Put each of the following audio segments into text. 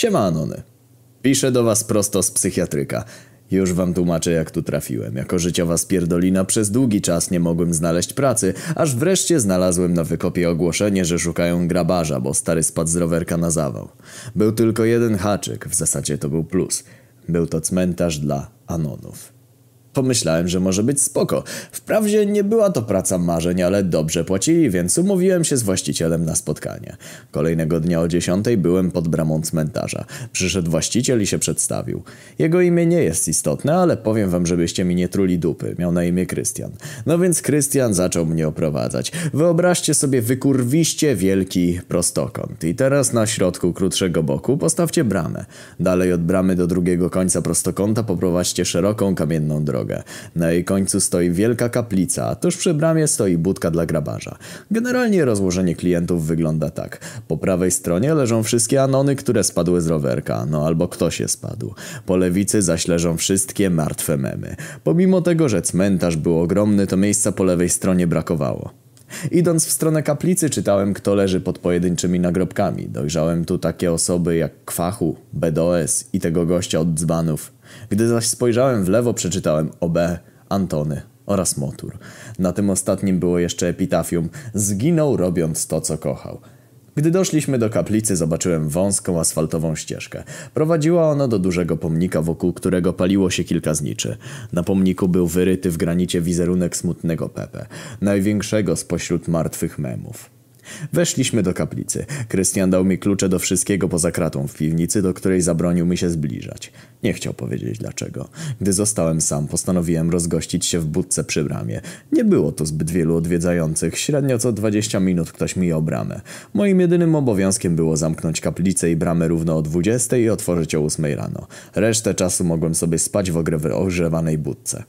Siema Anony. Piszę do was prosto z psychiatryka. Już wam tłumaczę jak tu trafiłem. Jako życiowa spierdolina przez długi czas nie mogłem znaleźć pracy, aż wreszcie znalazłem na wykopie ogłoszenie, że szukają grabarza, bo stary spadł z rowerka na zawał. Był tylko jeden haczyk, w zasadzie to był plus. Był to cmentarz dla Anonów. Pomyślałem, że może być spoko. Wprawdzie nie była to praca marzeń, ale dobrze płacili, więc umówiłem się z właścicielem na spotkanie. Kolejnego dnia o dziesiątej byłem pod bramą cmentarza. Przyszedł właściciel i się przedstawił. Jego imię nie jest istotne, ale powiem wam, żebyście mi nie truli dupy. Miał na imię Krystian. No więc Krystian zaczął mnie oprowadzać. Wyobraźcie sobie wykurwiście wielki prostokąt. I teraz na środku krótszego boku postawcie bramę. Dalej od bramy do drugiego końca prostokąta poprowadźcie szeroką kamienną drogę drogę. Na jej końcu stoi wielka kaplica, a tuż przy bramie stoi budka dla grabarza. Generalnie rozłożenie klientów wygląda tak. Po prawej stronie leżą wszystkie anony, które spadły z rowerka, no albo ktoś je spadł. Po lewicy zaś leżą wszystkie martwe memy. Pomimo tego, że cmentarz był ogromny, to miejsca po lewej stronie brakowało. Idąc w stronę kaplicy czytałem, kto leży pod pojedynczymi nagrobkami. Dojrzałem tu takie osoby jak Kwachu, BDOS i tego gościa od dzbanów. Gdy zaś spojrzałem w lewo, przeczytałem OB, Antony oraz Motur. Na tym ostatnim było jeszcze epitafium Zginął robiąc to, co kochał. Gdy doszliśmy do kaplicy, zobaczyłem wąską asfaltową ścieżkę. Prowadziła ona do dużego pomnika, wokół którego paliło się kilka zniczy. Na pomniku był wyryty w granicie wizerunek smutnego Pepe, największego spośród martwych memów. Weszliśmy do kaplicy. Krystian dał mi klucze do wszystkiego poza kratą w piwnicy, do której zabronił mi się zbliżać. Nie chciał powiedzieć dlaczego. Gdy zostałem sam, postanowiłem rozgościć się w budce przy bramie. Nie było tu zbyt wielu odwiedzających. Średnio co 20 minut ktoś mijał bramę. Moim jedynym obowiązkiem było zamknąć kaplicę i bramę równo o 20 i otworzyć o 8 rano. Resztę czasu mogłem sobie spać w ogrzewanej budce.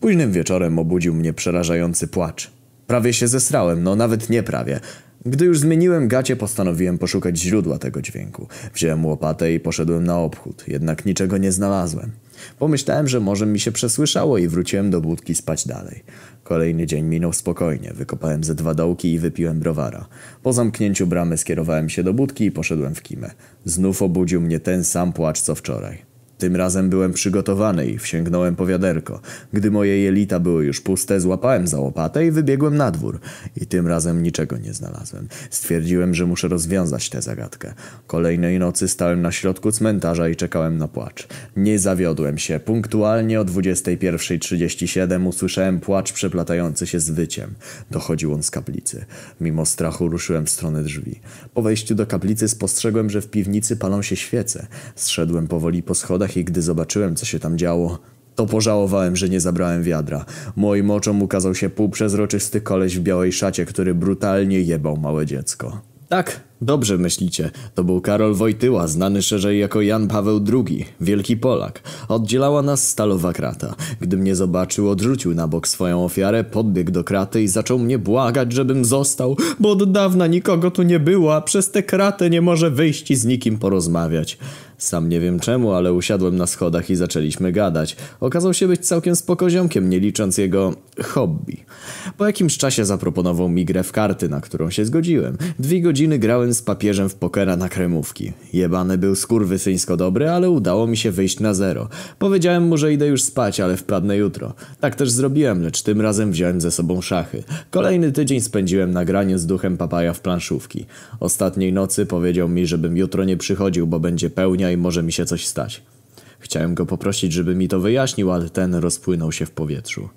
Późnym wieczorem obudził mnie przerażający płacz. Prawie się zesrałem, no nawet nie prawie. Gdy już zmieniłem gacie, postanowiłem poszukać źródła tego dźwięku. Wziąłem łopatę i poszedłem na obchód, jednak niczego nie znalazłem. Pomyślałem, że może mi się przesłyszało i wróciłem do budki spać dalej. Kolejny dzień minął spokojnie. Wykopałem ze dwa dołki i wypiłem browara. Po zamknięciu bramy skierowałem się do budki i poszedłem w kimę. Znów obudził mnie ten sam płacz co wczoraj. Tym razem byłem przygotowany i wsięgnąłem po wiaderko. Gdy moje jelita były już puste, złapałem za łopatę i wybiegłem na dwór. I tym razem niczego nie znalazłem. Stwierdziłem, że muszę rozwiązać tę zagadkę. Kolejnej nocy stałem na środku cmentarza i czekałem na płacz. Nie zawiodłem się. Punktualnie o 21.37 usłyszałem płacz przeplatający się z wyciem. Dochodził on z kaplicy. Mimo strachu ruszyłem w stronę drzwi. Po wejściu do kaplicy spostrzegłem, że w piwnicy palą się świece. Zszedłem powoli po schodach i gdy zobaczyłem, co się tam działo, to pożałowałem, że nie zabrałem wiadra. Moim oczom ukazał się półprzezroczysty koleś w białej szacie, który brutalnie jebał małe dziecko. Tak, dobrze myślicie. To był Karol Wojtyła, znany szerzej jako Jan Paweł II, wielki Polak. Oddzielała nas stalowa krata. Gdy mnie zobaczył, odrzucił na bok swoją ofiarę, podbiegł do kraty i zaczął mnie błagać, żebym został, bo od dawna nikogo tu nie było, a przez tę kratę nie może wyjść i z nikim porozmawiać. Sam nie wiem czemu, ale usiadłem na schodach i zaczęliśmy gadać. Okazał się być całkiem spokoziomkiem, nie licząc jego hobby. Po jakimś czasie zaproponował mi grę w karty, na którą się zgodziłem. Dwie godziny grałem z papieżem w pokera na kremówki. Jebany był skurwysyńsko dobry, ale udało mi się wyjść na zero. Powiedziałem mu, że idę już spać, ale wpadnę jutro. Tak też zrobiłem, lecz tym razem wziąłem ze sobą szachy. Kolejny tydzień spędziłem na graniu z duchem papaja w planszówki. Ostatniej nocy powiedział mi, żebym jutro nie przychodził, bo będzie pełnia i może mi się coś stać. Chciałem go poprosić, żeby mi to wyjaśnił, ale ten rozpłynął się w powietrzu.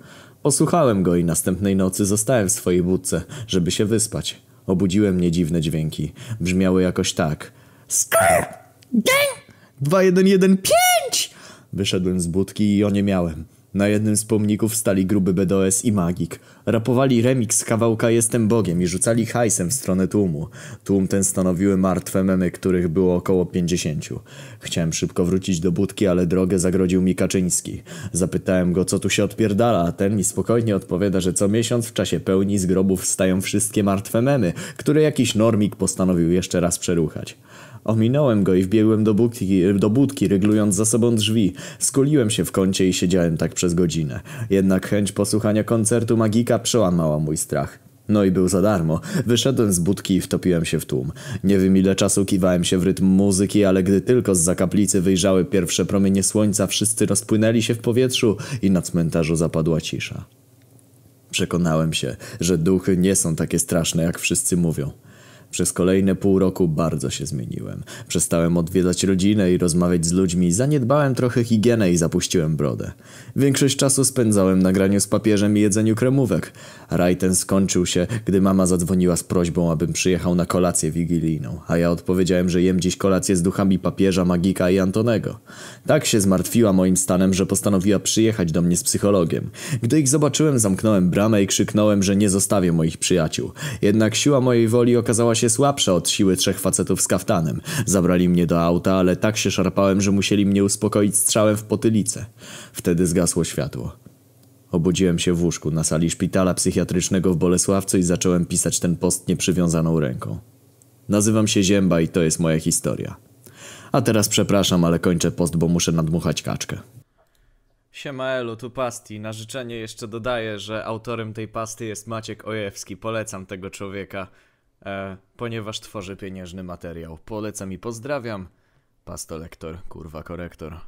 Posłuchałem go i następnej nocy zostałem w swojej budce, żeby się wyspać. Obudziły mnie dziwne dźwięki. Brzmiały jakoś tak. Skrr! Gang! 2115! Wyszedłem z budki i oniemiałem. Na jednym z pomników stali gruby BDOS i magik. Rapowali remix kawałka Jestem Bogiem i rzucali hajsem w stronę tłumu. Tłum ten stanowiły martwe memy, których było około pięćdziesięciu. Chciałem szybko wrócić do budki, ale drogę zagrodził mi Kaczyński. Zapytałem go, co tu się odpierdala, a ten mi spokojnie odpowiada, że co miesiąc w czasie pełni z grobów wstają wszystkie martwe memy, które jakiś normik postanowił jeszcze raz przeruchać. Ominąłem go i wbiegłem do budki, do budki, ryglując za sobą drzwi. Skuliłem się w kącie i siedziałem tak przez godzinę. Jednak chęć posłuchania koncertu Magika przełamała mój strach. No i był za darmo. Wyszedłem z budki i wtopiłem się w tłum. Nie wiem ile czasu kiwałem się w rytm muzyki, ale gdy tylko z kaplicy wyjrzały pierwsze promienie słońca, wszyscy rozpłynęli się w powietrzu i na cmentarzu zapadła cisza. Przekonałem się, że duchy nie są takie straszne, jak wszyscy mówią. Przez kolejne pół roku bardzo się zmieniłem. Przestałem odwiedzać rodzinę i rozmawiać z ludźmi, zaniedbałem trochę higienę i zapuściłem brodę. Większość czasu spędzałem na graniu z papieżem i jedzeniu kremówek. Raj ten skończył się, gdy mama zadzwoniła z prośbą, abym przyjechał na kolację wigilijną, a ja odpowiedziałem, że jem dziś kolację z duchami papieża, magika i Antonego. Tak się zmartwiła moim stanem, że postanowiła przyjechać do mnie z psychologiem. Gdy ich zobaczyłem, zamknąłem bramę i krzyknąłem, że nie zostawię moich przyjaciół. Jednak siła mojej woli okazała się słabsza od siły trzech facetów z kaftanem. Zabrali mnie do auta, ale tak się szarpałem, że musieli mnie uspokoić strzałem w potylicę. Wtedy zgasło światło. Obudziłem się w łóżku na sali szpitala psychiatrycznego w Bolesławcu i zacząłem pisać ten post nieprzywiązaną ręką. Nazywam się Zięba i to jest moja historia. A teraz przepraszam, ale kończę post, bo muszę nadmuchać kaczkę. Siema Elu, tu Pasti. Na życzenie jeszcze dodaję, że autorem tej pasty jest Maciek Ojewski. Polecam tego człowieka, ponieważ tworzy pieniężny materiał. Polecam i pozdrawiam. Pastolektor, kurwa korektor.